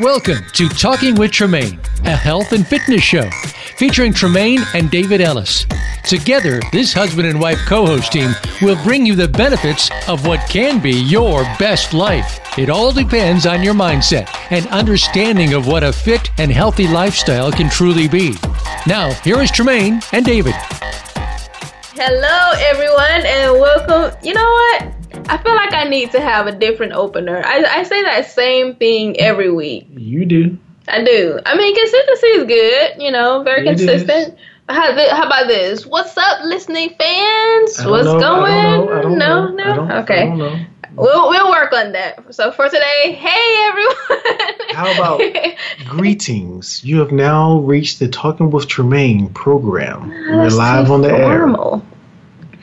Welcome to Talking with Tremaine, a health and fitness show featuring Tremaine and David Ellis. Together, this husband and wife co host team will bring you the benefits of what can be your best life. It all depends on your mindset and understanding of what a fit and healthy lifestyle can truly be. Now, here is Tremaine and David. Hello, everyone, and welcome. You know what? I feel like I need to have a different opener. I, I say that same thing every week. You do. I do. I mean, consistency is good. You know, very It consistent. How, thi- how about this? What's up, listening fans? What's know, going? I don't know. I don't no, no. Okay, I don't know. we'll we'll work on that. So for today, hey everyone. How about greetings? You have now reached the Talking with Tremaine program. We're live on the air. formal. There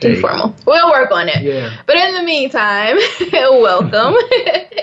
Too you formal. We'll work on it. Yeah. But in the meantime, welcome.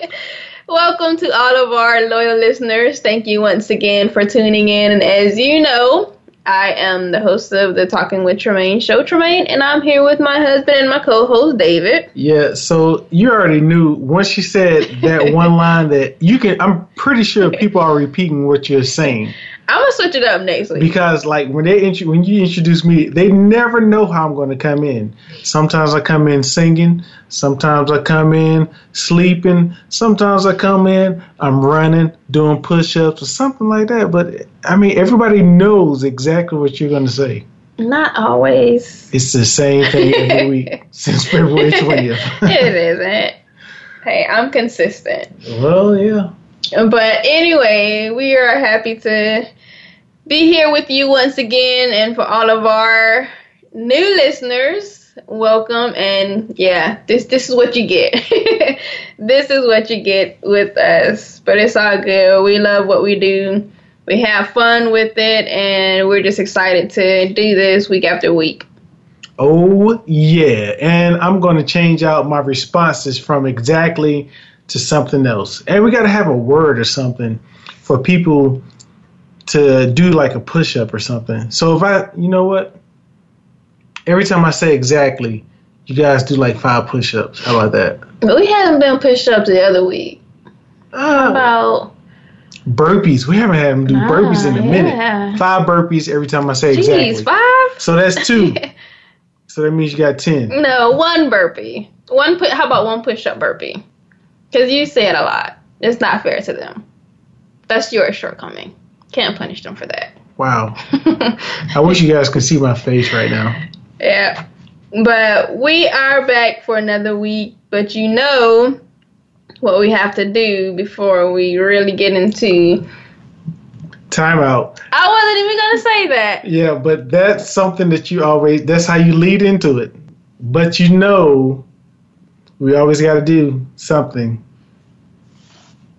welcome to all of our loyal listeners. Thank you once again for tuning in. And as you know, I am the host of the Talking with Tremaine show, Tremaine, and I'm here with my husband and my co host, David. Yeah, so you already knew once she said that one line that you can I'm pretty sure people are repeating what you're saying. I'm to switch it up next week. Because like when they intro- when you introduce me, they never know how I'm going to come in. Sometimes I come in singing, sometimes I come in sleeping, sometimes I come in I'm running, doing push-ups or something like that. But I mean, everybody knows exactly what you're going to say. Not always. It's the same thing every week since February 20th. it isn't. Hey, I'm consistent. well, yeah. But anyway, we are happy to be here with you once again. And for all of our new listeners, welcome. And yeah, this this is what you get. this is what you get with us. But it's all good. We love what we do. We have fun with it, and we're just excited to do this week after week. Oh, yeah. And I'm going to change out my responses from exactly to something else. And we got to have a word or something for people to do like a push up or something. So if I, you know what? Every time I say exactly, you guys do like five push ups. How about that? But we haven't done push up the other week. How Uh, about burpees. We haven't had them do burpees in a Ah, yeah. minute. Five burpees every time I say geez, exactly. five? So that's two. so that means you got 10. No, one burpee. One put. How about one push-up burpee? Because you say it a lot. It's not fair to them. That's your shortcoming. Can't punish them for that. Wow. I wish you guys could see my face right now. yeah, but we are back for another week. But you know what we have to do before we really get into. Time out. I wasn't even gonna say that. Yeah, but that's something that you always, that's how you lead into it. But you know, we always got to do something.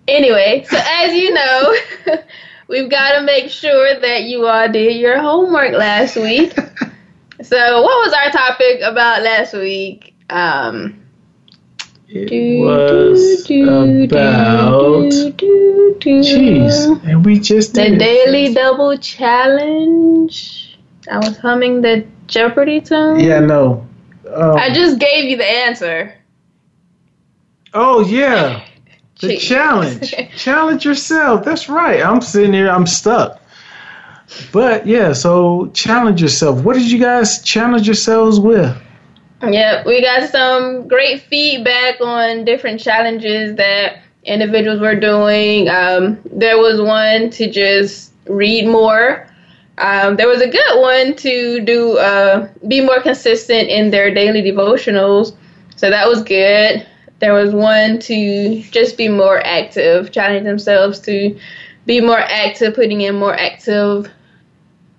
Anyway, so as you know, we've got to make sure that you all did your homework last week. So, what was our topic about last week? Um, It do, was do, about, do, jeez, and we just the did it. daily double challenge. I was humming the Jeopardy tune. Yeah, no. Um, I just gave you the answer. Oh, yeah. The Jeez. challenge. challenge yourself. That's right. I'm sitting here, I'm stuck. But yeah, so challenge yourself. What did you guys challenge yourselves with? Yep, we got some great feedback on different challenges that individuals were doing. Um, there was one to just read more. Um, there was a good one to do uh, be more consistent in their daily devotionals, so that was good. There was one to just be more active, challenge themselves to be more active, putting in more active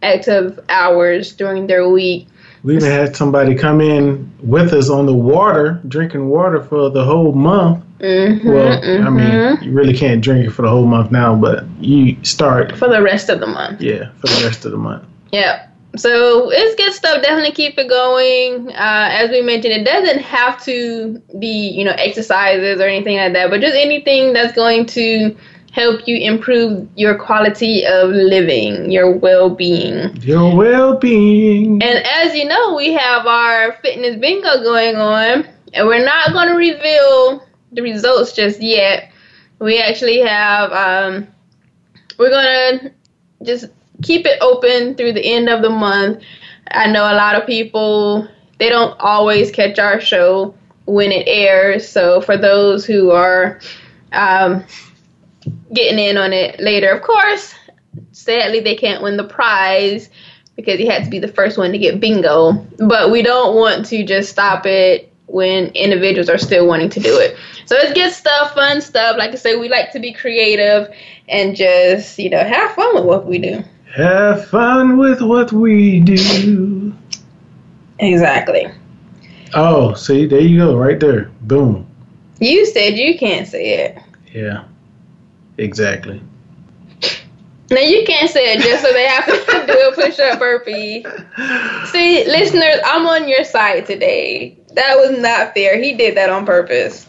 active hours during their week. We even had somebody come in with us on the water, drinking water for the whole month. Mm-hmm, Well, I mean, you really can't drink it for the whole month now, but you start, for the rest of the month. yeah, for the rest of the month. Yeah. So it's good stuff. Definitely keep it going. Uh, as we mentioned, it doesn't have to be, you know, exercises or anything like that, but just anything that's going to help you improve your quality of living, your well being. Your well being. And as you know, we have our fitness bingo going on, and we're not going to reveal the results just yet. We actually have um, we're gonna just keep it open through the end of the month. I know a lot of people they don't always catch our show when it airs. So for those who are um, getting in on it later, of course, sadly they can't win the prize because you had to be the first one to get bingo. But we don't want to just stop it when individuals are still wanting to do it. So it's good stuff, fun stuff. Like I say, we like to be creative and just, you know, have fun with what we do. Have fun with what we do. Exactly. Oh, see, there you go, right there. Boom. You said you can't say it. Yeah. Exactly. Now you can't say it just so they have to do a push up burpee. See, listeners, I'm on your side today. That was not fair. He did that on purpose.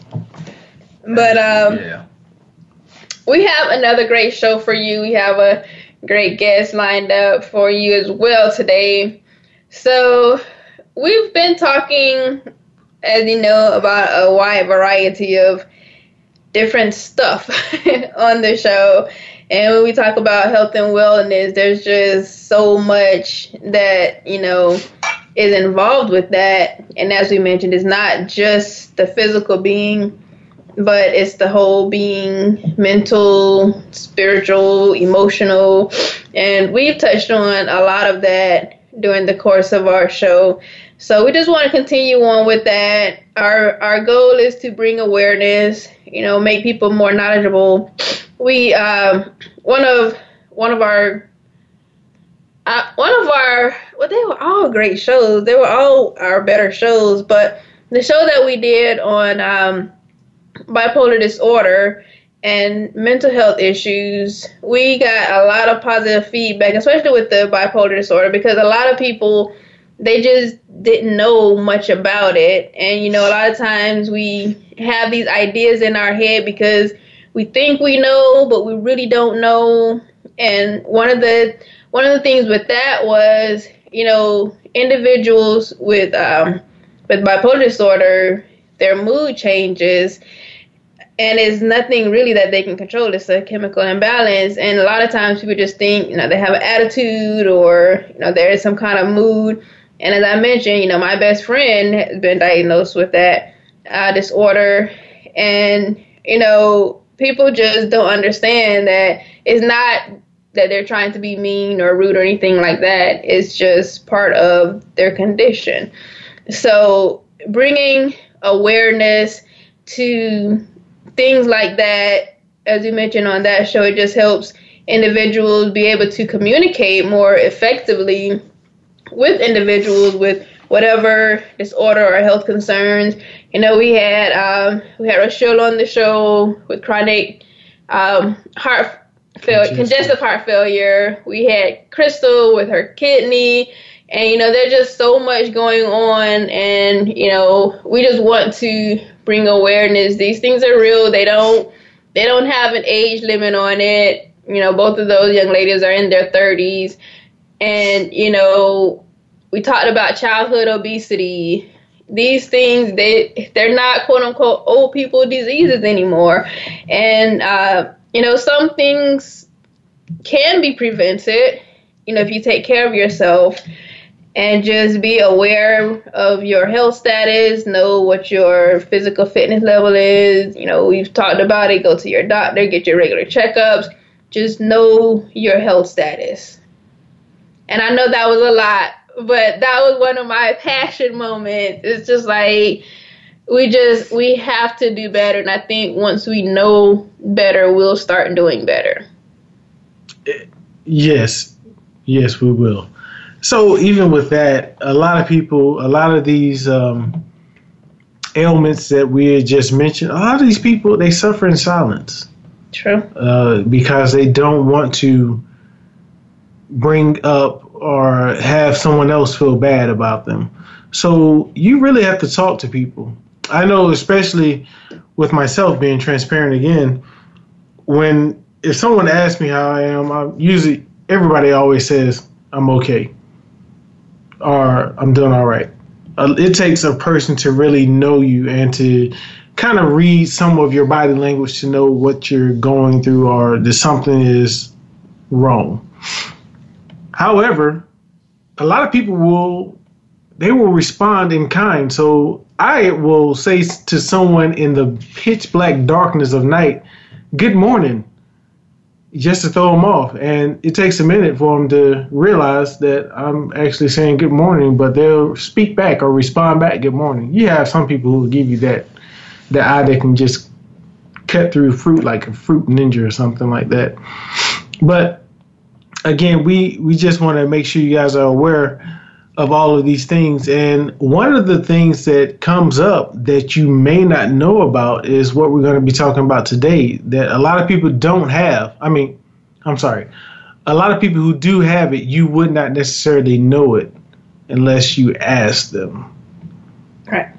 But um yeah. we have another great show for you. We have a great guest lined up for you as well today. So we've been talking, as you know, about a wide variety of different stuff on the show. And when we talk about health and wellness, there's just so much that, you know, is involved with that. And as we mentioned, it's not just the physical being, but it's the whole being mental, spiritual, emotional. And we've touched on a lot of that during the course of our show. So we just want to continue on with that. Our our goal is to bring awareness, you know, make people more knowledgeable. We um, one of one of our uh, one of our well, they were all great shows. They were all our better shows, but the show that we did on um, bipolar disorder and mental health issues, we got a lot of positive feedback, especially with the bipolar disorder, because a lot of people they just didn't know much about it. And you know, a lot of times we have these ideas in our head because we think we know, but we really don't know. And one of the one of the things with that was, you know, individuals with um, with bipolar disorder, their mood changes and it's nothing really that they can control. It's a chemical imbalance, and a lot of times people just think you know they have an attitude or you know there is some kind of mood. And as I mentioned, you know my best friend has been diagnosed with that uh, disorder, and you know people just don't understand that it's not that they're trying to be mean or rude or anything like that. It's just part of their condition. So bringing awareness to things like that, as you mentioned on that show, it just helps individuals be able to communicate more effectively with individuals with whatever disorder or health concerns. You know, we had um, we had Rochelle on the show with chronic um, heart failure, congestive heart failure. We had Crystal with her kidney. And you know, there's just so much going on, and you know, we just want to bring awareness. These things are real. They don't they don't have an age limit on it. You know, both of those young ladies are in their 30s, and you know, we talked about childhood obesity. These things they they're not quote unquote old people diseases anymore, and uh, you know some things can be prevented. You know, if you take care of yourself and just be aware of your health status, know what your physical fitness level is. You know, we've talked about it. Go to your doctor, get your regular checkups. Just know your health status. And I know that was a lot, but that was one of my passion moments. It's just like we just we have to do better and I think once we know better, we'll start doing better. Yes. Yes, we will. So even with that, a lot of people, a lot of these um, ailments that we just mentioned, a lot of these people they suffer in silence. True. Uh, because they don't want to bring up or have someone else feel bad about them. So you really have to talk to people. I know, especially with myself being transparent again, when if someone asks me how I am, I usually everybody always says I'm okay or I'm doing all right. Uh, it takes a person to really know you and to kind of read some of your body language to know what you're going through or that something is wrong. However, a lot of people will they will respond in kind. So I will say to someone in the pitch black darkness of night, "Good morning," just to throw them off. And it takes a minute for them to realize that I'm actually saying good morning, but they'll speak back or respond back good morning. You have some people who give you that that eye that can just cut through fruit like a fruit ninja or something like that. But again, we we just want to make sure you guys are aware of all of these things. And one of the things that comes up that you may not know about is what we're going to be talking about today that a lot of people don't have. I mean, I'm sorry. A lot of people who do have it, you would not necessarily know it unless you ask them. Right.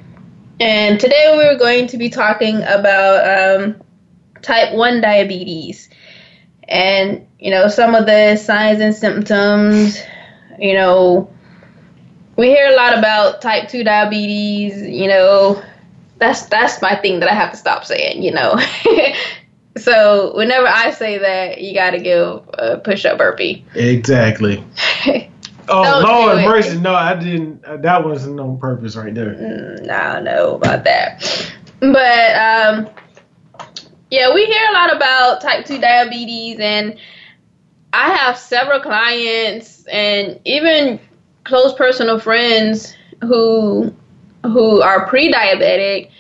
And today we're going to be talking about um, type 1 diabetes. And, you know, some of the signs and symptoms, you know, we hear a lot about type 2 diabetes, you know, that's that's my thing that I have to stop saying, you know. so whenever I say that, you got to give a push-up burpee. Exactly. oh Lord mercy, no, I didn't. Uh, that wasn't on purpose, right there. Mm, I know about that. But um, yeah, we hear a lot about type 2 diabetes, and I have several clients and even close personal friends who who are pre-diabetic,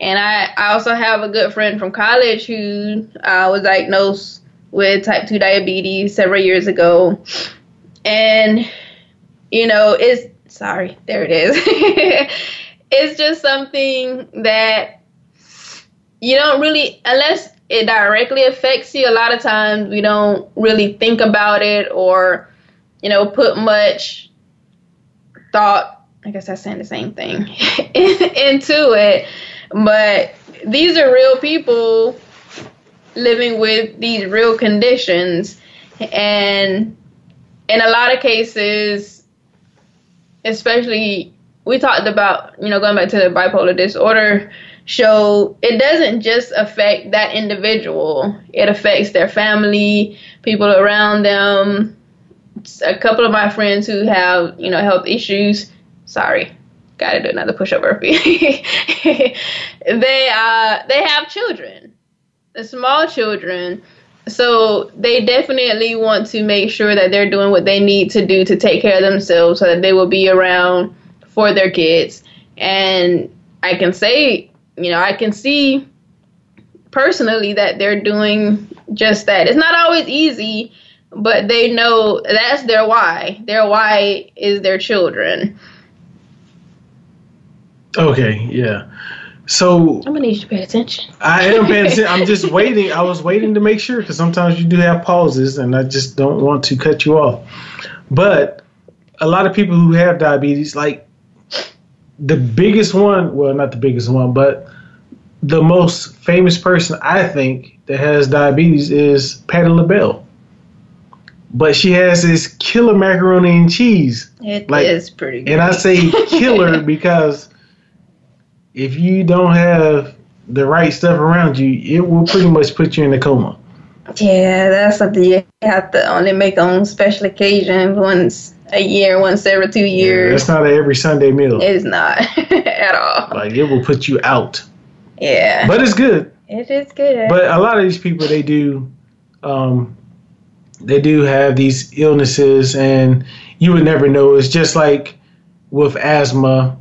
and I, I also have a good friend from college who uh, was diagnosed with type 2 diabetes several years ago. And, you know, it's, sorry, there it is. it's just something that you don't really, unless it directly affects you, a lot of times we don't really think about it or, you know, put much thought, I guess that's saying the same thing, into it. But these are real people living with these real conditions. And in a lot of cases, especially we talked about, you know, going back to the bipolar disorder show, it doesn't just affect that individual, it affects their family, people around them, a couple of my friends who have, you know, health issues. Sorry, got to do another push-up burpee. they uh they have children, small children. So they definitely want to make sure that they're doing what they need to do to take care of themselves so that they will be around for their kids. And I can say, you know, I can see personally that they're doing just that. It's not always easy but they know that's their why. Their why is their children. Okay, yeah. So I'm gonna need you to pay attention. I am paying attention. I'm just waiting. I was waiting to make sure because sometimes you do have pauses, and I just don't want to cut you off. But a lot of people who have diabetes, like the biggest one, well, not the biggest one, but the most famous person I think that has diabetes is Patti LaBelle but she has this killer macaroni and cheese. It like, is pretty good. And I say killer because if you don't have the right stuff around you, it will pretty much put you in a coma. Yeah, that's something you have to only make on special occasions once a year, once every two years. Yeah, it's not every Sunday meal. It's not at all. Like it will put you out. Yeah. But it's good. It is good. But a lot of these people they do um, they do have these illnesses, and you would never know. It's just like with asthma.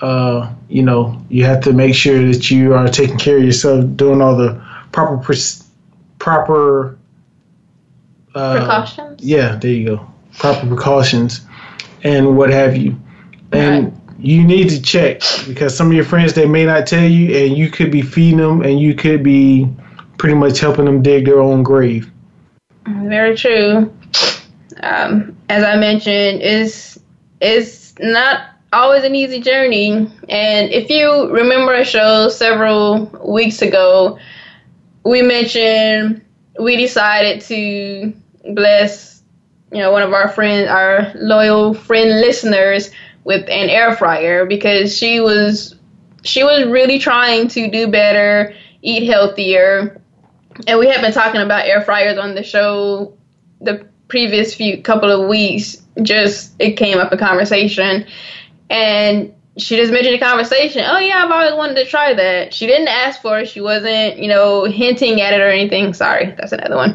Uh, you know, you have to make sure that you are taking care of yourself, doing all the proper proper uh, precautions. Yeah, there you go. Proper precautions and what have you. And right. you need to check because some of your friends they may not tell you, and you could be feeding them, and you could be pretty much helping them dig their own grave. Very true. Um, as I mentioned, is is not always an easy journey. And if you remember a show several weeks ago, we mentioned we decided to bless, you know, one of our friends, our loyal friend listeners, with an air fryer because she was she was really trying to do better, eat healthier, and we have been talking about air fryers on the show the previous few couple of weeks, just it came up in conversation, and she just mentioned a conversation. Oh yeah, I've always wanted to try that. She didn't ask for it. She wasn't, you know, hinting at it or anything. Sorry, that's another one.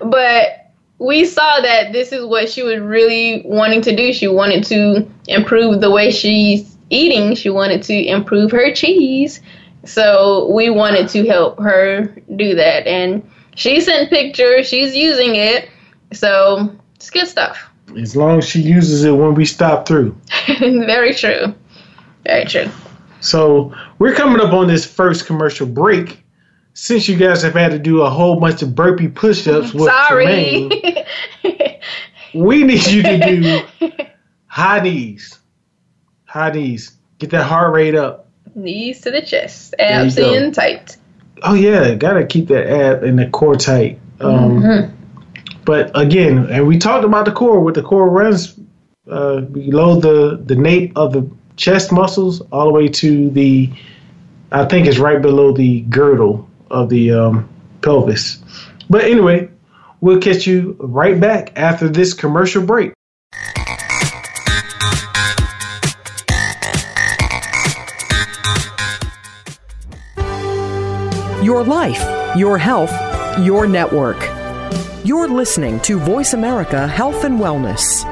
but we saw that this is what she was really wanting to do. She wanted to improve the way she's eating. She wanted to improve her cheese. So we wanted to help her do that. And she sent pictures. She's using it. So it's good stuff. As long as she uses it when we stop through. Very true. Very true. So we're coming up on this first commercial break. Since you guys have had to do a whole bunch of burpee push-ups with Sorry. Tremaine, we need you to do high knees. High knees. Get that heart rate up. Knees to the chest. Abs in tight. Oh yeah, gotta keep that ab and the core tight. Um, Mhm. But again, and we talked about the core. With the core runs uh, below the the nape of the chest muscles, all the way to the, I think it's right below the girdle of the um, pelvis. But anyway, we'll catch you right back after this commercial break. Your life, your health, your network. You're listening to Voice America Health and Wellness.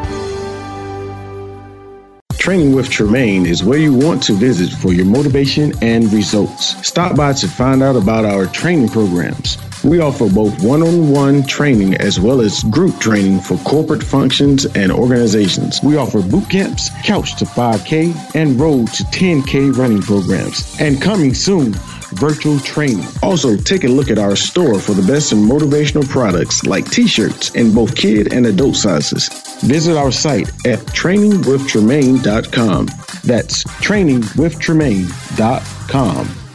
Training with Tremaine is where you want to visit for your motivation and results. Stop by to find out about our training programs. We offer both one on one training as well as group training for corporate functions and organizations. We offer boot camps, couch to 5K, and road to 10K running programs. And coming soon, virtual training. Also, take a look at our store for the best in motivational products like t shirts in both kid and adult sizes. Visit our site at trainingwithtremaine.com. That's trainingwithtremaine.com.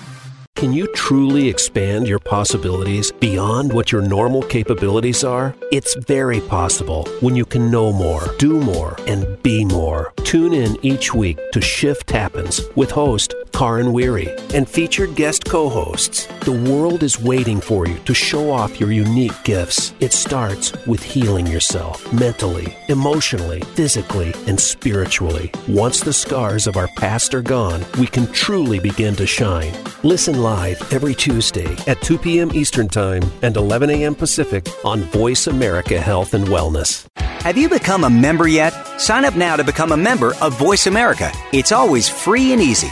Can you truly expand your possibilities beyond what your normal capabilities are? It's very possible when you can know more, do more, and be more. Tune in each week to Shift Happens with host Karin Weary and featured guest co hosts. The world is waiting for you to show off your unique gifts. It starts with healing yourself mentally, emotionally, physically, and spiritually. Once the scars of our past are gone, we can truly begin to shine. Listen live every Tuesday at 2 p.m. Eastern Time and 11 a.m. Pacific on Voice America Health and Wellness. Have you become a member yet? Sign up now to become a member of Voice America. It's always free and easy.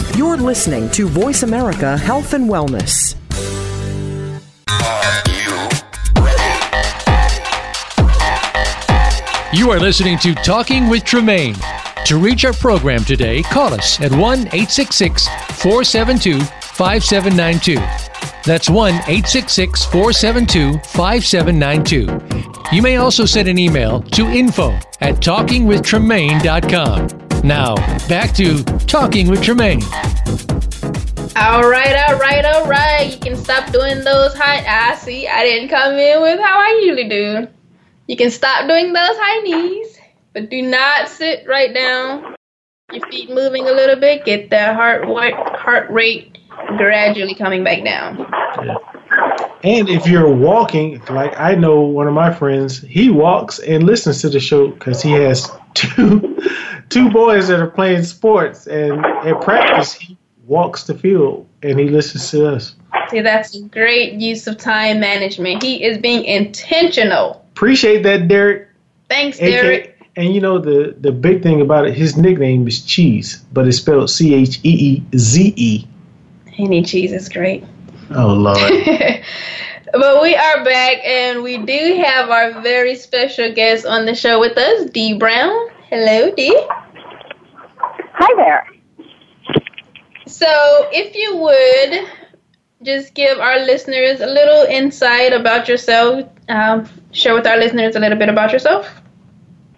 You're listening to Voice America Health and Wellness. You are listening to Talking with Tremaine. To reach our program today, call us at 1 866 472 5792. That's 1 866 472 5792. You may also send an email to info at talkingwithtremaine.com. Now, back to Talking with Tremaine. All right, all right, all right. You can stop doing those high. Ah, I see. I didn't come in with how I usually do. You can stop doing those high knees, but do not sit right down. Your feet moving a little bit. Get that heart wa- heart rate gradually coming back down. And if you're walking, like I know one of my friends, he walks and listens to the show because he has two two boys that are playing sports, and at practice he walks the field and he listens to us. See, that's a great use of time management. He is being intentional. Appreciate that, Derek. Thanks, AK Derek. And you know the the big thing about it, his nickname is Cheese, but it's spelled C H E E Z E. Any cheese is great. Oh Lord. but we are back, and we do have our very special guest on the show with us, Dee Brown. Hello, Dee. Hi there. So, if you would just give our listeners a little insight about yourself, um, share with our listeners a little bit about yourself.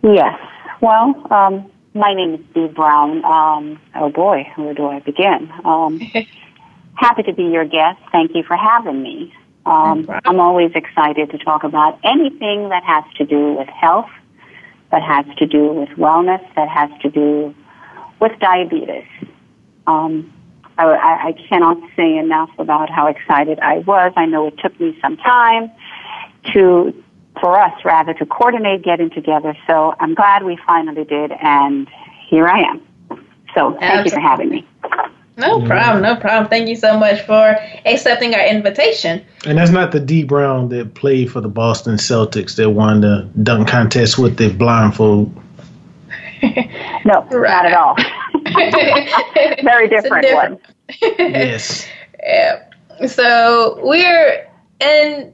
Yes. Well, um, my name is Dee Brown. Um, oh boy, where do I begin? Um, happy to be your guest. Thank you for having me. Um, I'm always excited to talk about anything that has to do with health, that has to do with wellness, that has to do with diabetes. Um, I, I, I cannot say enough about how excited I was. I know it took me some time to, for us rather, to coordinate getting together. So I'm glad we finally did, and here I am. So thank Absolutely. you for having me. No problem, no problem. Thank you so much for accepting our invitation. And that's not the Dee Brown that played for the Boston Celtics that won the dunk contest with the blindfold. no, right. not at all. Very different, different, one. yes. Yeah. So we're and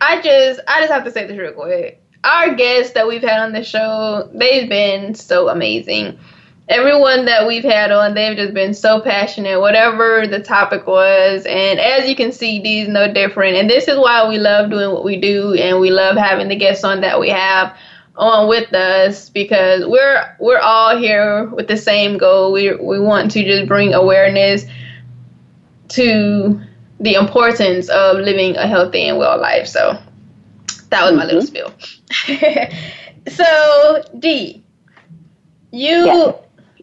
I just I just have to say this real quick. Our guests that we've had on the show, they've been so amazing everyone that we've had on, they've just been so passionate, whatever the topic was. And as you can see, these no different. And this is why we love doing what we do, and we love having the guests on that we have on with us because we're we're all here with the same goal. We we want to just bring awareness to the importance of living a healthy and well life. So that was my little mm-hmm. spiel. so Dee, you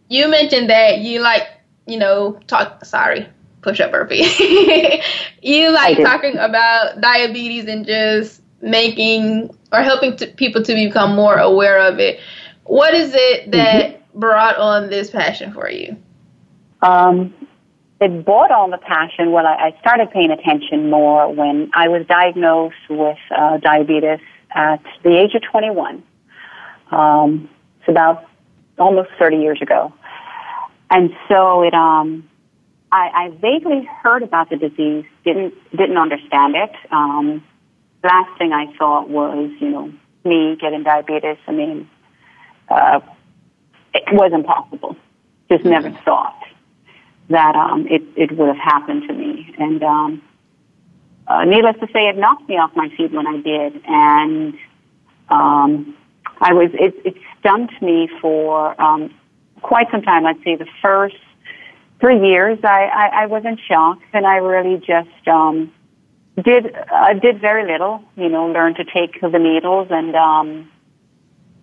you mentioned that you like, you know, talk. Sorry, push up burpee. you like talking about diabetes and just making or helping to, people to become more aware of it. What is it that mm-hmm. brought on this passion for you? Um, it brought on the passion. Well, I, I started paying attention more when I was diagnosed with uh, diabetes at the age of 21. Um, it's about almost 30 years ago. And so it, um, I, I vaguely heard about the disease, didn't, didn't understand it. Um, last thing I thought was, you know, me getting diabetes. I mean, uh, it was impossible. Just never thought that, um, it, it would have happened to me. And, um, uh, needless to say, it knocked me off my feet when I did. And, um, I was, it, it stumped me for, um, quite some time. I'd say the first three years, I, I, I was in shock, and I really just um, did uh, did very little. You know, learned to take the needles, and um,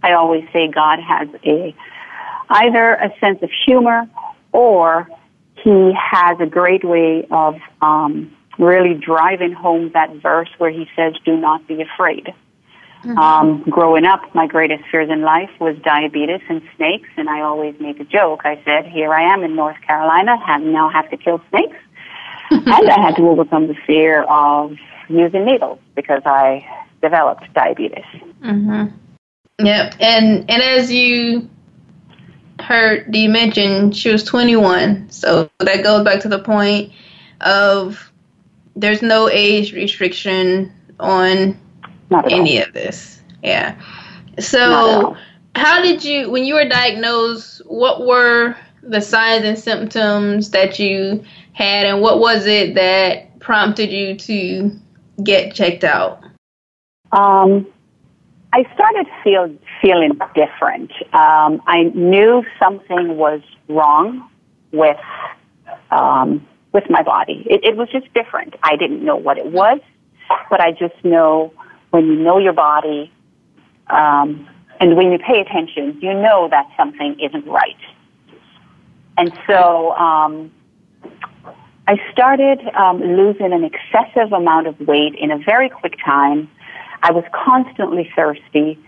I always say God has a either a sense of humor or he has a great way of um, really driving home that verse where he says, "Do not be afraid." Mm-hmm. Um, growing up, my greatest fears in life was diabetes and snakes, and I always make a joke. I said, "Here I am in North Carolina, have now have to kill snakes," and I had to overcome the fear of using needles because I developed diabetes. Mm-hmm. Yep, and and as you heard Dee mention, she was 21, so that goes back to the point of there's no age restriction on any all. of this. Yeah. So, how did you, when you were diagnosed, what were the signs and symptoms that you had, and what was it that prompted you to get checked out? Um, I started feel feeling different. Um, I knew something was wrong with um, with my body. It, it was just different. I didn't know what it was, but I just know when you know your body, um, and when you pay attention, you know that something isn't right. And so um, I started um, losing an excessive amount of weight in a very quick time. I was constantly thirsty,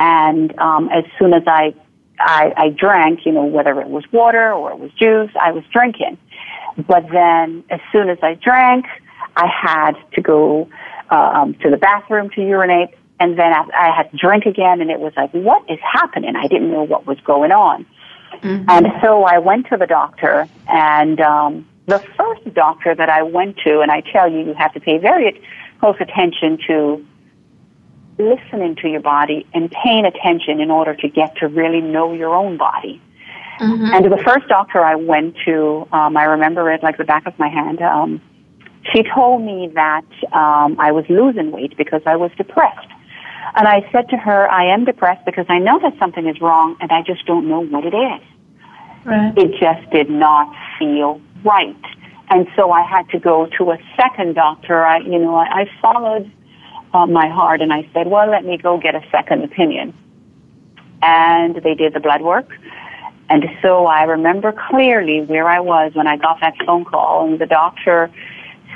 and um, as soon as I, I I drank, you know, whether it was water or it was juice, I was drinking. But then, as soon as I drank, I had to go um, to the bathroom to urinate, and then I, I had to drink again, and it was like, what is happening? I didn't know what was going on. Mm-hmm. And so I went to the doctor, and um, the first doctor that I went to, and I tell you, you have to pay very close attention to listening to your body and paying attention in order to get to really know your own body. Mm-hmm. And the first doctor I went to, um, I remember it like the back of my hand. Um, she told me that um, I was losing weight because I was depressed. And I said to her, I am depressed because I know that something is wrong and I just don't know what it is. Right. It just did not feel right. And so I had to go to a second doctor. I, you know, I, I followed uh, my heart and I said, well, let me go get a second opinion. And they did the blood work. And so I remember clearly where I was when I got that phone call and the doctor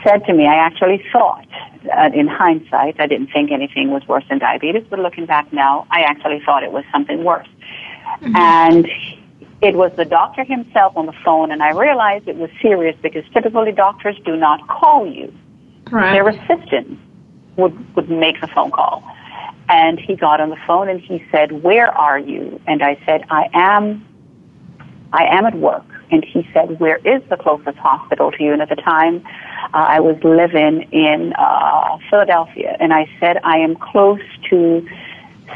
said to me, I actually thought, uh, in hindsight, I didn't think anything was worse than diabetes, but looking back now, I actually thought it was something worse. Mm-hmm. And it was the doctor himself on the phone, and I realized it was serious because typically doctors do not call you. Right. Their assistant would, would make the phone call. And he got on the phone and he said, Where are you? And I said, I am I am at work. And he said, Where is the closest hospital to you? And at the time, uh, I was living in uh, Philadelphia. And I said, I am close to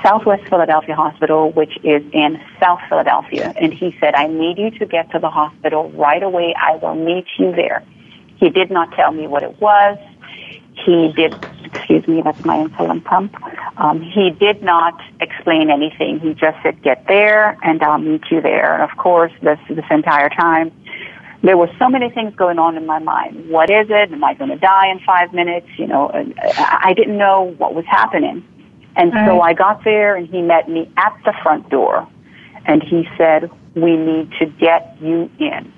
Southwest Philadelphia Hospital, which is in South Philadelphia. And he said, I need you to get to the hospital right away. I will meet you there. He did not tell me what it was. He did, excuse me, that's my insulin pump. Um, he did not explain anything. He just said, get there and I'll meet you there. And of course, this, this entire time, there were so many things going on in my mind. What is it? Am I going to die in five minutes? You know, I didn't know what was happening. And right. so I got there and he met me at the front door and he said, we need to get you in.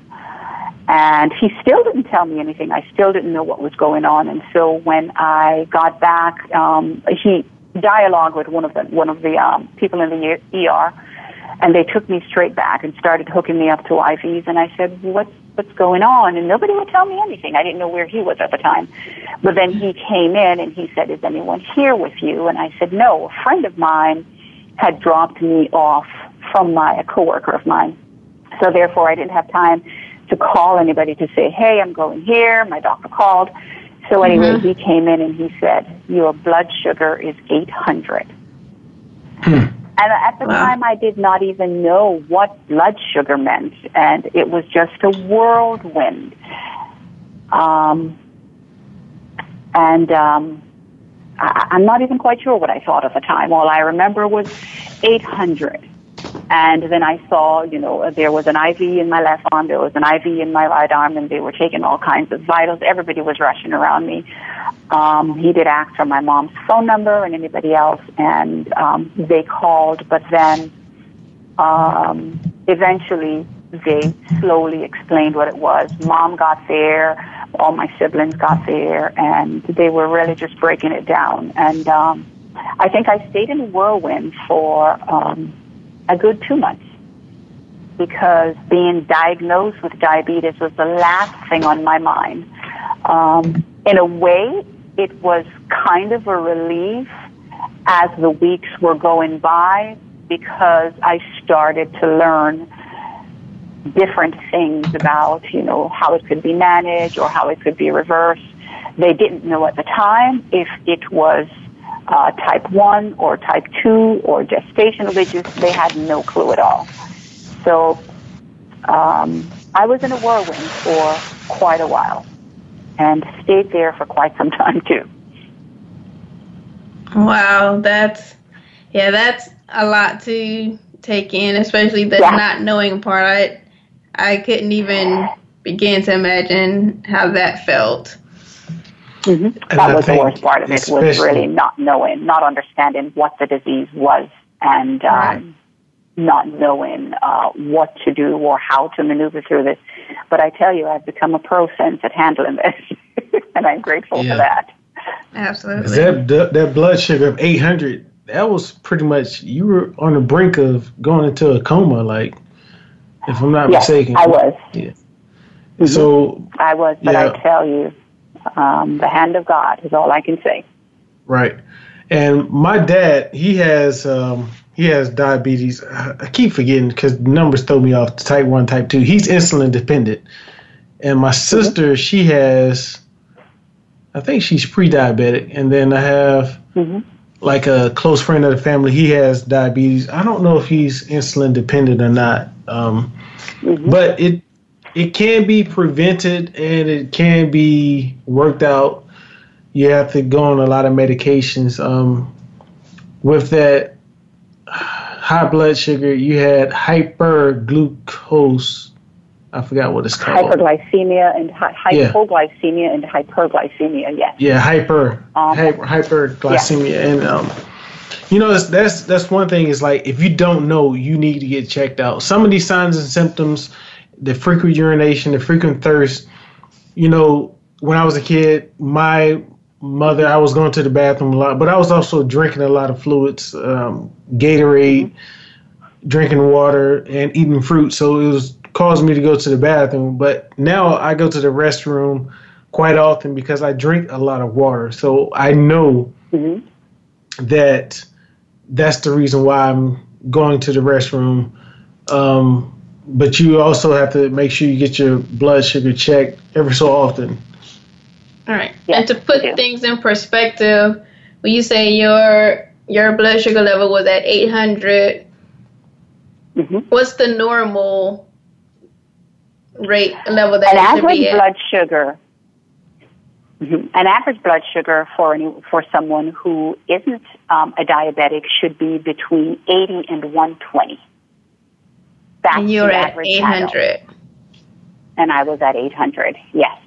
And he still didn't tell me anything. I still didn't know what was going on. And so when I got back, um, he dialogued with one of the one of the um, people in the ER, and they took me straight back and started hooking me up to IVs. And I said, "What's what's going on?" And nobody would tell me anything. I didn't know where he was at the time. But then he came in and he said, "Is anyone here with you?" And I said, "No, a friend of mine had dropped me off from my a coworker of mine." So therefore, I didn't have time to call anybody to say, hey, I'm going here. My doctor called. So anyway, mm-hmm. he came in and he said, your blood sugar is 800. Hmm. And at the wow. time, I did not even know what blood sugar meant, and it was just a whirlwind. Um, and um, I, I'm not even quite sure what I thought at the time. All I remember was 800. And then I saw, you know, there was an IV in my left arm, there was an IV in my right arm, and they were taking all kinds of vitals. Everybody was rushing around me. Um, he did ask for my mom's phone number and anybody else, and um, they called, but then um, eventually they slowly explained what it was. Mom got there, all my siblings got there, and they were really just breaking it down. And um, I think I stayed in a whirlwind for um, a good two months because being diagnosed with diabetes was the last thing on my mind. Um, in a way, it was kind of a relief as the weeks were going by because I started to learn different things about, you know, how it could be managed or how it could be reversed. They didn't know at the time if it was uh, type 1 or type 2 or gestational. They just, they had no clue at all. So um, I was in a whirlwind for quite a while and stayed there for quite some time too. Wow, that's, yeah, that's a lot to take in, especially the yeah. not knowing part. I, I couldn't even begin to imagine how that felt. Mm-hmm. That was the worst part of it was really not knowing, not understanding what the disease was, and um, right. not knowing uh, what to do or how to maneuver through this. But I tell you, I've become a pro sense at handling this, and I'm grateful yeah. for that. Absolutely. That that blood sugar of 800, that was pretty much you were on the brink of going into a coma, like if I'm not yes, mistaken. I was. Yeah. Mm-hmm. So I was, but yeah. I tell you, um, the hand of God is all I can say. Right. And my dad, he has um, he has diabetes. I keep forgetting because numbers throw me off. Type one, type two. He's insulin dependent. And my sister, mm-hmm. she has, I think she's pre-diabetic. And then I have mm-hmm. like a close friend of the family. He has diabetes. I don't know if he's insulin dependent or not. Um, mm-hmm. But it it can be prevented and it can be worked out. You have to go on a lot of medications. Um, with that high blood sugar, you had hyperglucose. I forgot what it's called. Hyperglycemia and hy- hypoglycemia yeah. and hyperglycemia. Yes. Yeah, hyper, um, hyper hyperglycemia, yeah. and um, you know that's that's one thing. Is like if you don't know, you need to get checked out. Some of these signs and symptoms, the frequent urination, the frequent thirst. You know, when I was a kid, my mother, I was going to the bathroom a lot, but I was also drinking a lot of fluids, um, Gatorade, drinking water, and eating fruit. So it was causing me to go to the bathroom. But now I go to the restroom quite often because I drink a lot of water. So I know mm-hmm. that that's the reason why I'm going to the restroom. Um, but you also have to make sure you get your blood sugar checked every so often. All right. and to put things in perspective, when you say your your blood sugar level was at 800, mm-hmm. what's the normal rate level that an average be blood sugar? Mm-hmm. An average blood sugar for any, for someone who isn't um, a diabetic should be between 80 and 120. That's and you're at 800. And I was at 800. Yes.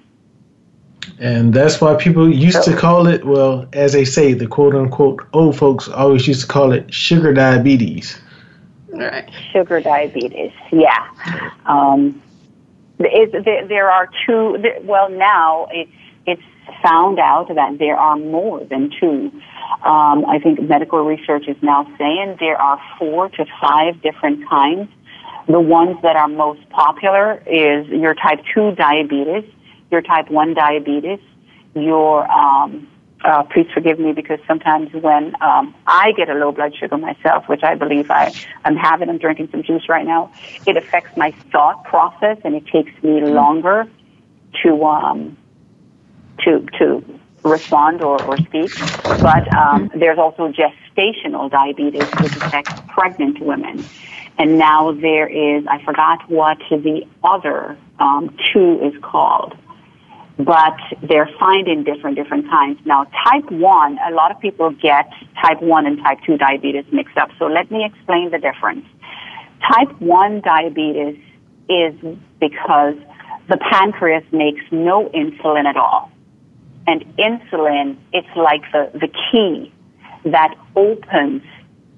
And that's why people used to call it, well, as they say, the quote unquote old folks always used to call it sugar diabetes. Right. Sugar diabetes, yeah. Um, there, there are two, well, now it's, it's found out that there are more than two. Um, I think medical research is now saying there are four to five different kinds. The ones that are most popular is your type 2 diabetes, your type 1 diabetes, your, um, uh, please forgive me because sometimes when um, I get a low blood sugar myself, which I believe I, I'm having, I'm drinking some juice right now, it affects my thought process and it takes me longer to um, to to respond or, or speak. But um, there's also gestational diabetes, which affects pregnant women. And now there is, I forgot what the other um, two is called but they're finding different different kinds. Now, type 1, a lot of people get type 1 and type 2 diabetes mixed up. So let me explain the difference. Type 1 diabetes is because the pancreas makes no insulin at all. And insulin, it's like the, the key that opens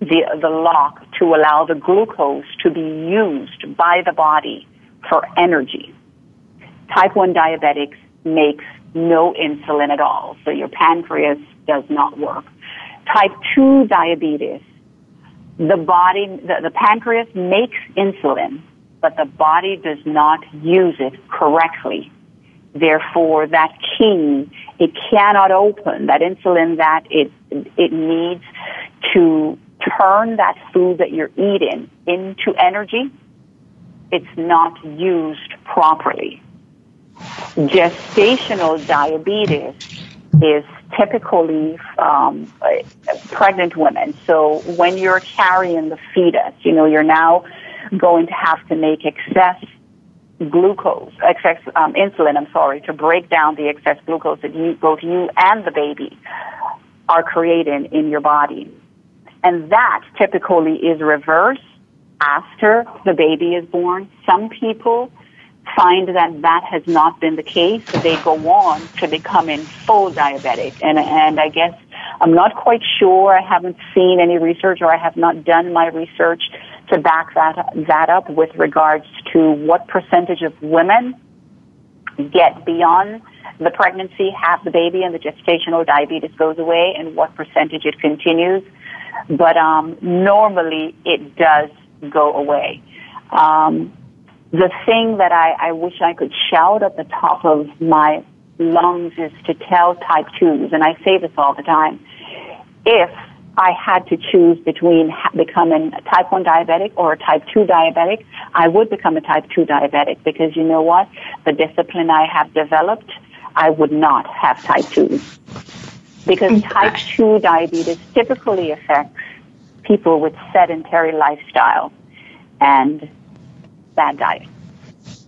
the, the lock to allow the glucose to be used by the body for energy. Type 1 diabetics makes no insulin at all. So your pancreas does not work. Type 2 diabetes, the body, the, the pancreas makes insulin, but the body does not use it correctly. Therefore, that key, it cannot open that insulin that it, it needs to turn that food that you're eating into energy. It's not used properly. Gestational diabetes is typically um, pregnant women. So when you're carrying the fetus, you know, you're now going to have to make excess glucose, excess um, insulin, I'm sorry, to break down the excess glucose that you, both you and the baby are creating in your body. And that typically is reversed after the baby is born. Some people find that that has not been the case, they go on to becoming full diabetic. And, and I guess I'm not quite sure. I haven't seen any research or I have not done my research to back that, that up with regards to what percentage of women get beyond the pregnancy, have the baby, and the gestational diabetes goes away, and what percentage it continues. But um, normally it does go away. Um, the thing that I, I wish I could shout at the top of my lungs is to tell type 2s, and I say this all the time, if I had to choose between becoming a type 1 diabetic or a type 2 diabetic, I would become a type 2 diabetic because you know what? The discipline I have developed, I would not have type 2. Because type 2 diabetes typically affects people with sedentary lifestyle and bad diet.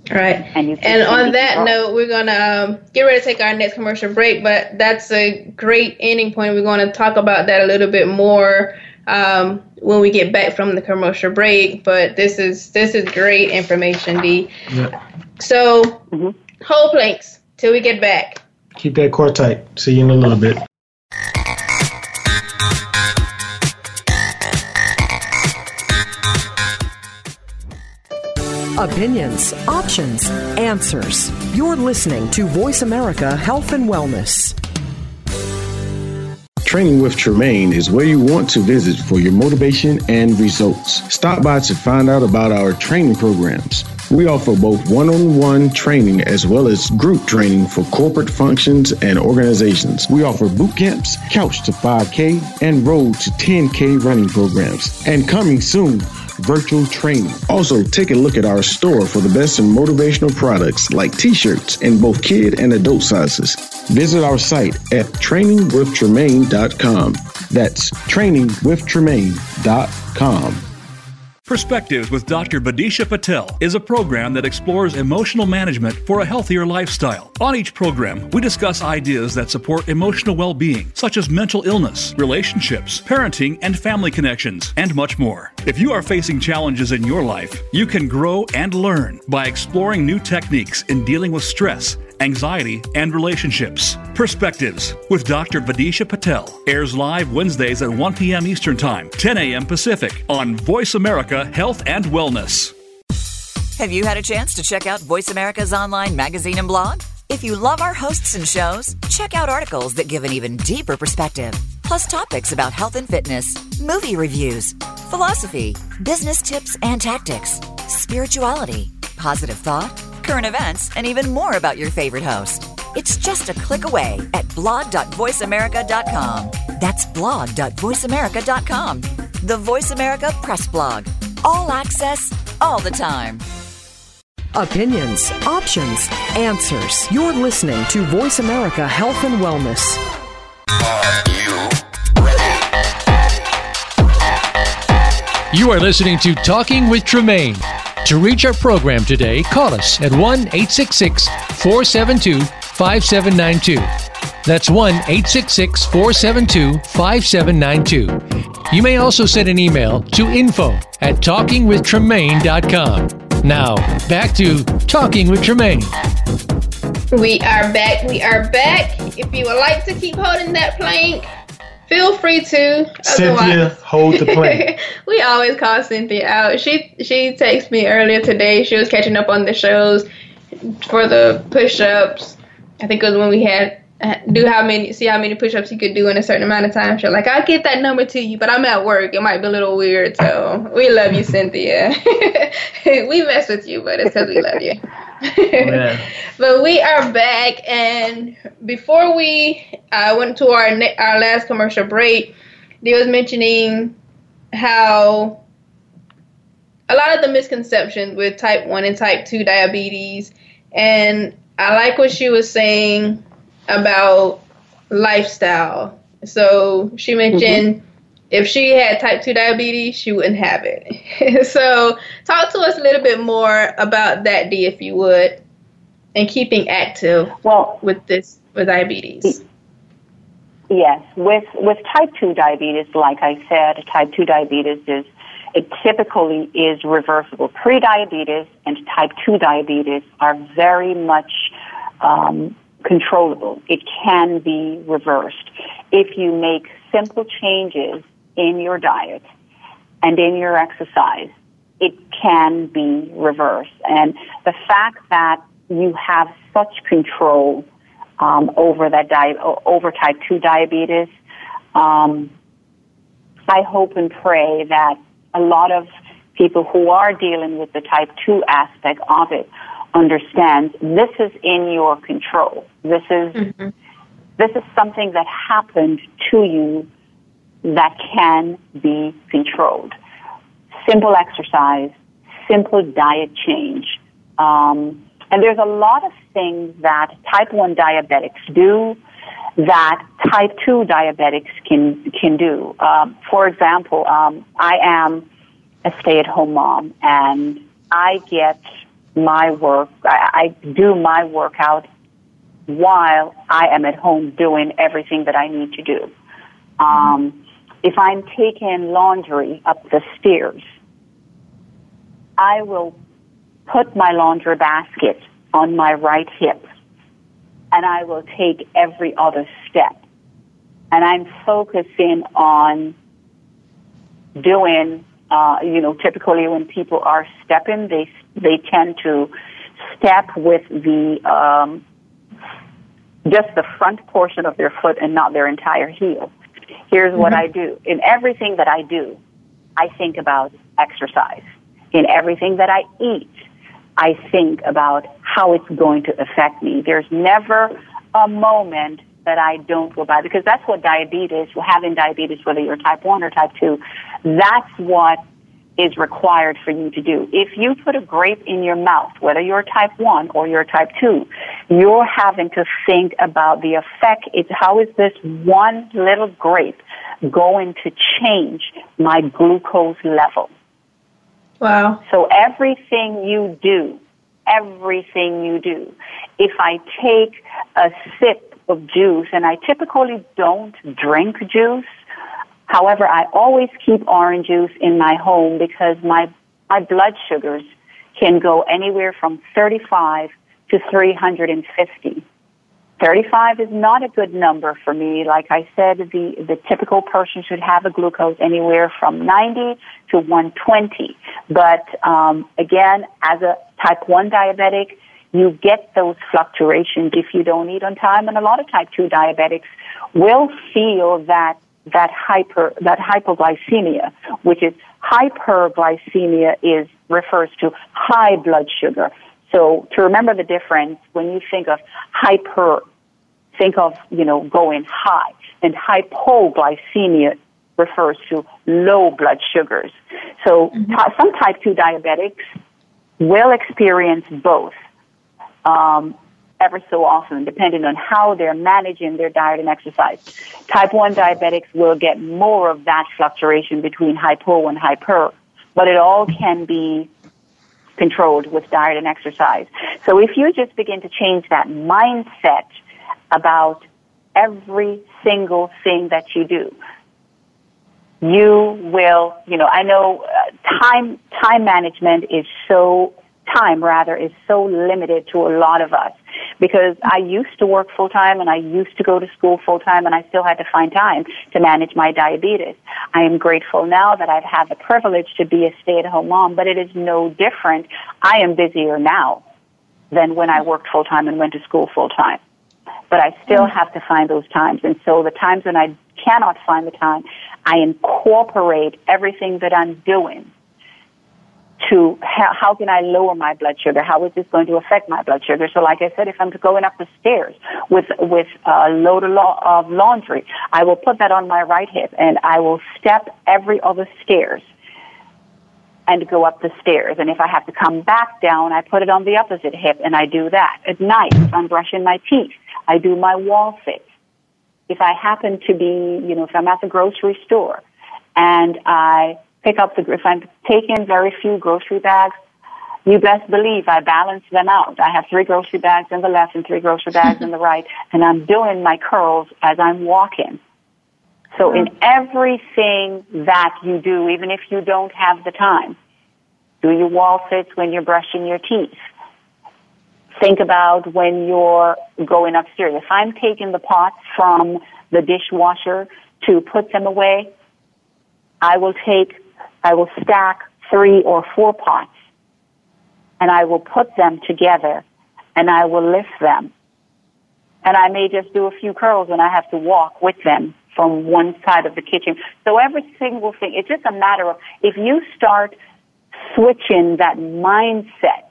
Right. And, and on that note, we're going to um, get ready to take our next commercial break, but that's a great ending point. We're going to talk about that a little bit more um, when we get back from the commercial break. But this is this is great information, Dee. Yeah. So mm-hmm. hold planks till we get back. Keep that core tight. See you in a little bit. Opinions, options, answers. You're listening to Voice America Health and Wellness. Training with Tremaine is where you want to visit for your motivation and results. Stop by to find out about our training programs. We offer both one on one training as well as group training for corporate functions and organizations. We offer boot camps, couch to 5K, and road to 10K running programs. And coming soon, virtual training. Also, take a look at our store for the best in motivational products like t shirts in both kid and adult sizes. Visit our site at trainingwithtremaine.com. That's trainingwithtremaine.com. Perspectives with Dr. Vidisha Patel is a program that explores emotional management for a healthier lifestyle. On each program, we discuss ideas that support emotional well being, such as mental illness, relationships, parenting, and family connections, and much more. If you are facing challenges in your life, you can grow and learn by exploring new techniques in dealing with stress anxiety, and relationships. Perspectives with Dr. Vidisha Patel airs live Wednesdays at 1 p.m. Eastern Time, 10 a.m. Pacific on Voice America Health and Wellness. Have you had a chance to check out Voice America's online magazine and blog? If you love our hosts and shows, check out articles that give an even deeper perspective, plus topics about health and fitness, movie reviews, philosophy, business tips and tactics, spirituality, positive thought current events, and even more about your favorite host. It's just a click away at blog.voiceamerica.com. That's blog.voiceamerica.com. The Voice America Press Blog. All access, all the time. Opinions, options, answers. You're listening to Voice America Health and Wellness. You are listening to Talking with Tremaine. To reach our program today, call us at 1 866 472 5792. That's 1 866 472 5792. You may also send an email to info at talkingwithtremaine.com. Now, back to Talking with Tremaine. We are back. We are back. If you would like to keep holding that plank, Feel free to. Cynthia, hold the plane. we always call Cynthia out. She she texted me earlier today. She was catching up on the shows for the push-ups. I think it was when we had do how many see how many push-ups you could do in a certain amount of time. She's like, I'll get that number to you, but I'm at work. It might be a little weird. So we love you, Cynthia. we mess with you, but it's because we love you. but we are back, and before we uh, went to our ne- our last commercial break, they was mentioning how a lot of the misconceptions with type one and type two diabetes, and I like what she was saying about lifestyle. So she mentioned. Mm-hmm if she had type 2 diabetes, she wouldn't have it. so, talk to us a little bit more about that, Dee, if you would, and keeping active well, with this with diabetes. Yes, with with type 2 diabetes, like I said, type 2 diabetes is it typically is reversible. Pre-diabetes and type 2 diabetes are very much um, controllable. It can be reversed if you make simple changes in your diet and in your exercise, it can be reversed. And the fact that you have such control um, over that di- over type two diabetes, um, I hope and pray that a lot of people who are dealing with the type two aspect of it understand this is in your control. This is mm-hmm. this is something that happened to you that can be controlled. Simple exercise, simple diet change. Um, and there's a lot of things that type 1 diabetics do that type 2 diabetics can, can do. Um, for example, um, I am a stay at home mom and I get my work, I, I do my workout while I am at home doing everything that I need to do. Um, if I'm taking laundry up the stairs, I will put my laundry basket on my right hip and I will take every other step. And I'm focusing on doing, uh, you know, typically when people are stepping, they, they tend to step with the, um, just the front portion of their foot and not their entire heel. Here's mm-hmm. what I do. In everything that I do, I think about exercise. In everything that I eat, I think about how it's going to affect me. There's never a moment that I don't go by because that's what diabetes, having diabetes, whether you're type 1 or type 2, that's what is required for you to do. If you put a grape in your mouth, whether you're type 1 or you're type 2, you're having to think about the effect. It's how is this one little grape going to change my glucose level? Wow. So everything you do, everything you do, if I take a sip of juice, and I typically don't drink juice, However, I always keep orange juice in my home because my, my blood sugars can go anywhere from 35 to 350. 35 is not a good number for me. Like I said, the, the typical person should have a glucose anywhere from 90 to 120. But um, again, as a type 1 diabetic, you get those fluctuations if you don't eat on time. And a lot of type 2 diabetics will feel that that hyper that hypoglycemia, which is hyperglycemia is refers to high blood sugar. So to remember the difference when you think of hyper think of, you know, going high and hypoglycemia refers to low blood sugars. So mm-hmm. t- some type 2 diabetics will experience both. Um, ever so often, depending on how they're managing their diet and exercise. Type 1 diabetics will get more of that fluctuation between hypo and hyper, but it all can be controlled with diet and exercise. So if you just begin to change that mindset about every single thing that you do, you will, you know, I know uh, time, time management is so time rather is so limited to a lot of us because I used to work full time and I used to go to school full time and I still had to find time to manage my diabetes. I am grateful now that I've had the privilege to be a stay at home mom, but it is no different. I am busier now than when I worked full time and went to school full time. But I still have to find those times. And so the times when I cannot find the time, I incorporate everything that I'm doing to how, how can I lower my blood sugar? How is this going to affect my blood sugar? So, like I said, if I'm going up the stairs with with a load of, la- of laundry, I will put that on my right hip and I will step every other stairs and go up the stairs. And if I have to come back down, I put it on the opposite hip and I do that. At night, if I'm brushing my teeth, I do my wall sit. If I happen to be, you know, if I'm at the grocery store and I pick up the, if I'm taking very few grocery bags, you best believe I balance them out. I have three grocery bags in the left and three grocery bags in the right, and I'm doing my curls as I'm walking. So in everything that you do, even if you don't have the time, do your wall sits when you're brushing your teeth. Think about when you're going upstairs. If I'm taking the pots from the dishwasher to put them away, I will take I will stack three or four pots and I will put them together and I will lift them. And I may just do a few curls and I have to walk with them from one side of the kitchen. So every single thing, it's just a matter of if you start switching that mindset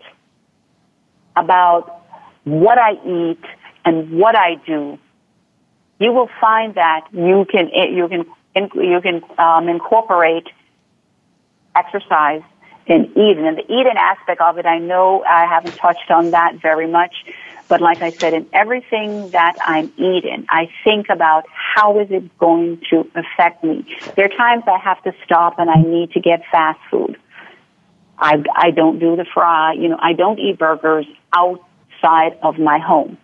about what I eat and what I do, you will find that you can you can you can um, incorporate exercise and eating. And the eating aspect of it, I know I haven't touched on that very much, but like I said, in everything that I'm eating, I think about how is it going to affect me. There are times I have to stop and I need to get fast food. I, I don't do the fry, you know, I don't eat burgers outside of my home.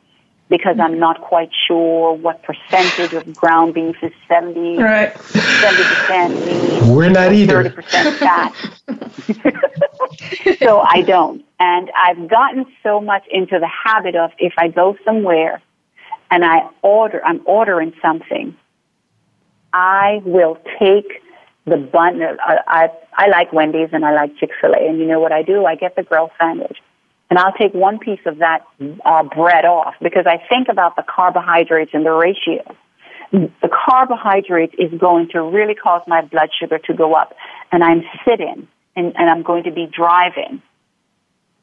Because I'm not quite sure what percentage of ground beef is 70, Right. 70% meat, We're not either. 30% fat. so I don't. And I've gotten so much into the habit of if I go somewhere and I order, I'm ordering something, I will take the bun. I, I, I like Wendy's and I like Chick fil A. And you know what I do? I get the grill sandwich. And I'll take one piece of that uh, bread off because I think about the carbohydrates and the ratio. The carbohydrate is going to really cause my blood sugar to go up. And I'm sitting and, and I'm going to be driving.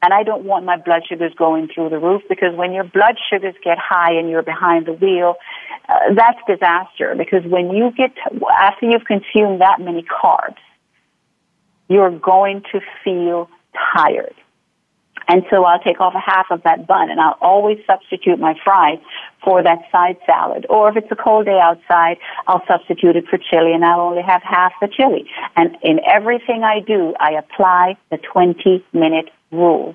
And I don't want my blood sugars going through the roof because when your blood sugars get high and you're behind the wheel, uh, that's disaster because when you get, to, after you've consumed that many carbs, you're going to feel tired. And so I'll take off a half of that bun and I'll always substitute my fries for that side salad. Or if it's a cold day outside, I'll substitute it for chili and I'll only have half the chili. And in everything I do, I apply the 20 minute rule.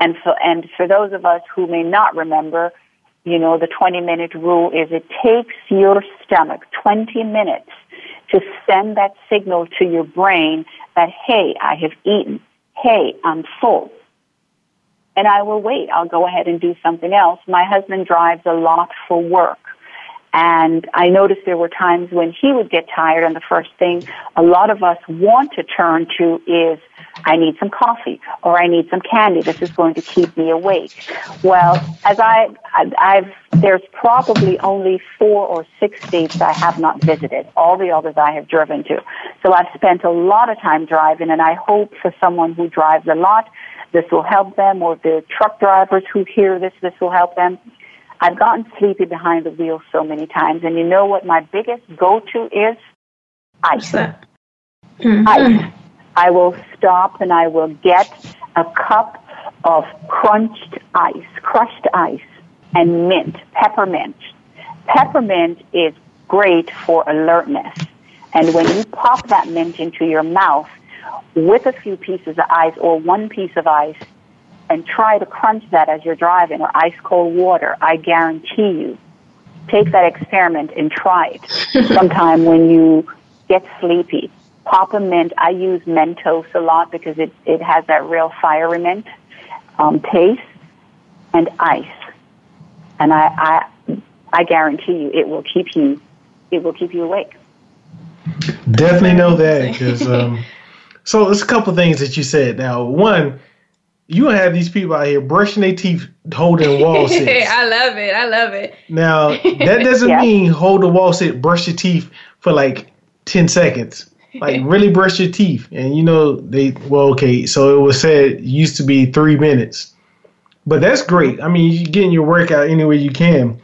And for, and for those of us who may not remember, you know, the 20 minute rule is it takes your stomach 20 minutes to send that signal to your brain that, hey, I have eaten. Hey, I'm full and I will wait. I'll go ahead and do something else. My husband drives a lot for work. And I noticed there were times when he would get tired and the first thing a lot of us want to turn to is, I need some coffee or I need some candy. This is going to keep me awake. Well, as I, I've, there's probably only four or six states I have not visited. All the others I have driven to. So I've spent a lot of time driving and I hope for someone who drives a lot this will help them, or the truck drivers who hear this, this will help them. I've gotten sleepy behind the wheel so many times, and you know what my biggest go-to is? Ice. Mm-hmm. Ice. I will stop and I will get a cup of crunched ice, crushed ice, and mint, peppermint. Peppermint is great for alertness. And when you pop that mint into your mouth, with a few pieces of ice or one piece of ice and try to crunch that as you're driving or ice cold water, I guarantee you, take that experiment and try it sometime when you get sleepy. Pop a mint. I use Mentos a lot because it, it has that real fiery mint um, taste and ice. And I, I, I guarantee you it will keep you, it will keep you awake. Definitely know that because um, so there's a couple things that you said. Now, one, you have these people out here brushing their teeth, holding wall sits. I love it. I love it. Now, that doesn't yeah. mean hold the wall sit, brush your teeth for like ten seconds. Like really brush your teeth, and you know they well, okay. So it was said used to be three minutes, but that's great. I mean, you're getting your workout any way you can.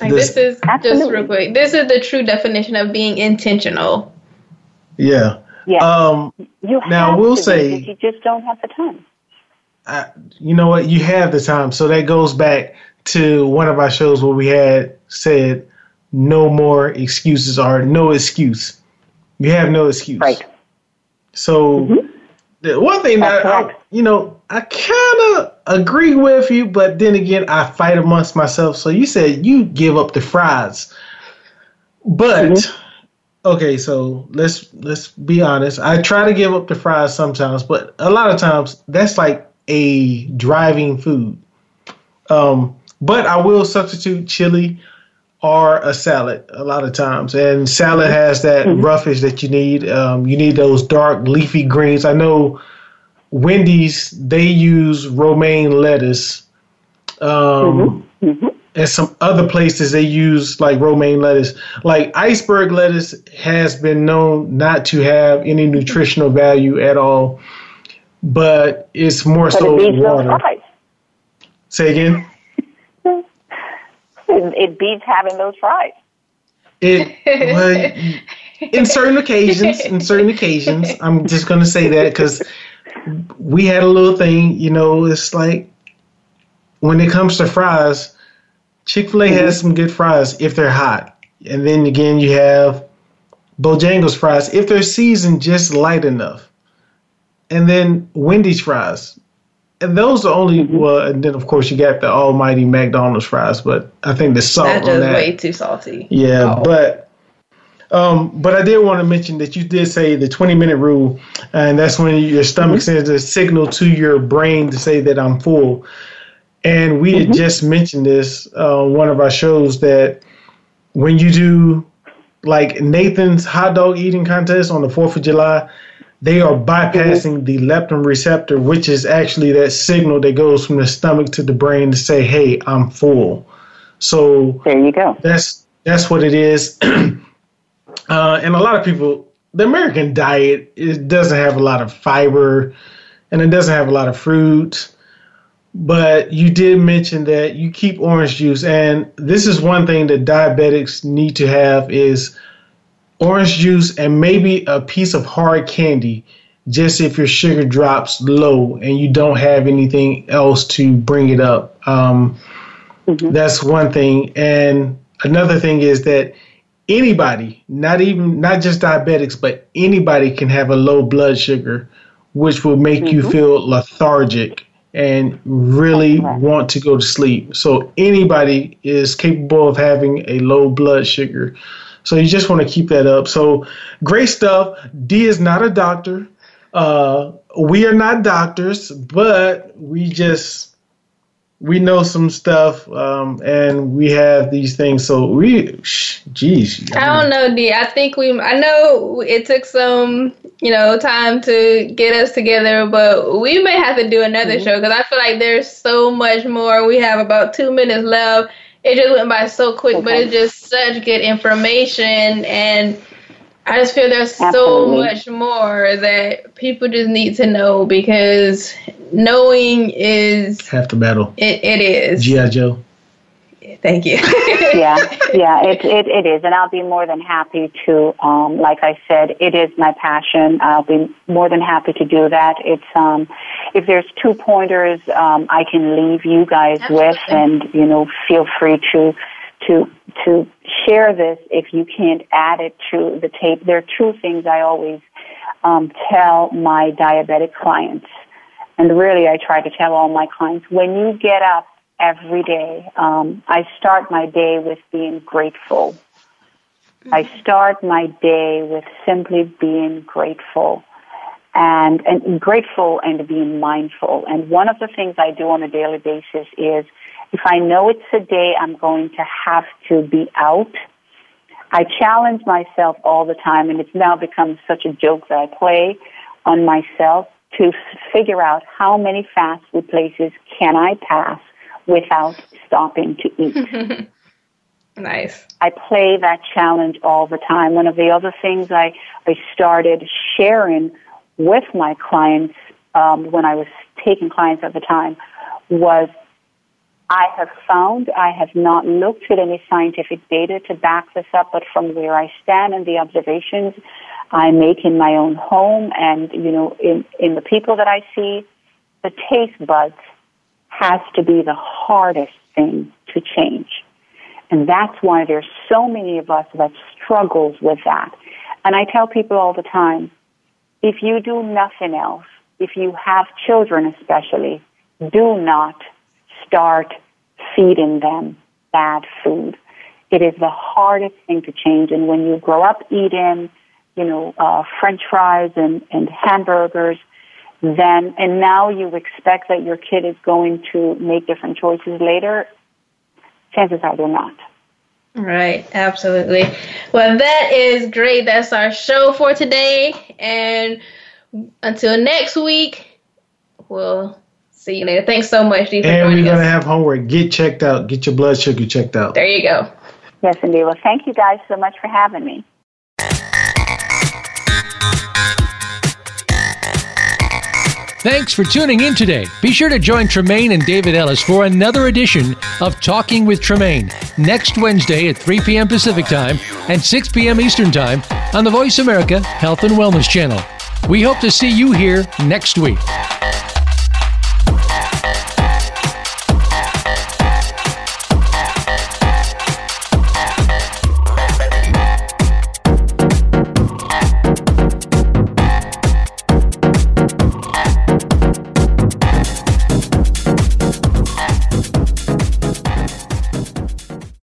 Like this, this is Absolutely. just real quick. This is the true definition of being intentional. Yeah. Yeah. Um, you now we'll say you just don't have the time. I, you know what? You have the time, so that goes back to one of our shows where we had said no more excuses or no excuse. You have no excuse. Right. So mm-hmm. the one thing That's that I, you know I kind of agree with you, but then again I fight amongst myself. So you said you give up the fries, but. Mm-hmm okay, so let's let's be honest. I try to give up the fries sometimes, but a lot of times that's like a driving food. Um, but I will substitute chili or a salad a lot of times, and salad has that mm-hmm. roughage that you need. Um, you need those dark leafy greens. I know Wendy's they use romaine lettuce. Um, mm-hmm. Mm-hmm and some other places they use like romaine lettuce. Like iceberg lettuce has been known not to have any nutritional value at all, but it's more but so it water. Say again. it, it beats having those fries. It well, in certain occasions, in certain occasions, I'm just gonna say that because we had a little thing. You know, it's like when it comes to fries Chick Fil A mm-hmm. has some good fries if they're hot, and then again you have Bojangles fries if they're seasoned just light enough, and then Wendy's fries. and those are only mm-hmm. well, and then of course you got the almighty McDonald's fries, but I think the salt That's just that way too salty. Yeah, oh. but um, but I did want to mention that you did say the 20 minute rule, and that's when your stomach mm-hmm. sends a signal to your brain to say that I'm full. And we mm-hmm. had just mentioned this uh, on one of our shows that when you do like Nathan's hot dog eating contest on the 4th of July, they are bypassing mm-hmm. the leptin receptor, which is actually that signal that goes from the stomach to the brain to say, "Hey, I'm full." So there you go. That's that's what it is. Uh, and a lot of people, the American diet it doesn't have a lot of fiber, and it doesn't have a lot of fruit. But you did mention that you keep orange juice, and this is one thing that diabetics need to have is orange juice and maybe a piece of hard candy just if your sugar drops low and you don't have anything else to bring it up. Um, mm-hmm. That's one thing. And another thing is that anybody, not even not just diabetics, but anybody can have a low blood sugar, which will make mm-hmm. you feel lethargic and really want to go to sleep. So anybody is capable of having a low blood sugar. So you just want to keep that up. So great stuff. Dee is not a doctor. Uh, we are not doctors, but we just we know some stuff um, and we have these things so we geez I, I don't know d i think we i know it took some you know time to get us together but we may have to do another mm-hmm. show because i feel like there's so much more we have about two minutes left it just went by so quick okay. but it's just such good information and I just feel there's Absolutely. so much more that people just need to know because knowing is half the battle. It, it is. G.I. Joe. Thank you. yeah, yeah, it, it, it is. And I'll be more than happy to, um, like I said, it is my passion. I'll be more than happy to do that. It's, um, if there's two pointers, um, I can leave you guys Absolutely. with and, you know, feel free to, to to share this if you can't add it to the tape. There are two things I always um, tell my diabetic clients, and really I try to tell all my clients when you get up every day, um, I start my day with being grateful. I start my day with simply being grateful and, and grateful and being mindful. And one of the things I do on a daily basis is if I know it's a day I'm going to have to be out, I challenge myself all the time, and it's now become such a joke that I play on myself to figure out how many fast food places can I pass without stopping to eat. nice. I play that challenge all the time. One of the other things I, I started sharing with my clients um, when I was taking clients at the time was I have found, I have not looked at any scientific data to back this up, but from where I stand and the observations I make in my own home and, you know, in, in the people that I see, the taste buds has to be the hardest thing to change. And that's why there's so many of us that struggles with that. And I tell people all the time, if you do nothing else, if you have children especially, do not start feeding them bad food. It is the hardest thing to change. And when you grow up eating, you know, uh, French fries and, and hamburgers, then, and now you expect that your kid is going to make different choices later, chances are they're not. Right, absolutely. Well, that is great. That's our show for today. And until next week, we'll See you later. Thanks so much, Dee, for And we're going to have homework. Get checked out. Get your blood sugar checked out. There you go. Yes, indeed. Well, thank you guys so much for having me. Thanks for tuning in today. Be sure to join Tremaine and David Ellis for another edition of Talking with Tremaine next Wednesday at 3 p.m. Pacific Time and 6 p.m. Eastern Time on the Voice America Health and Wellness Channel. We hope to see you here next week.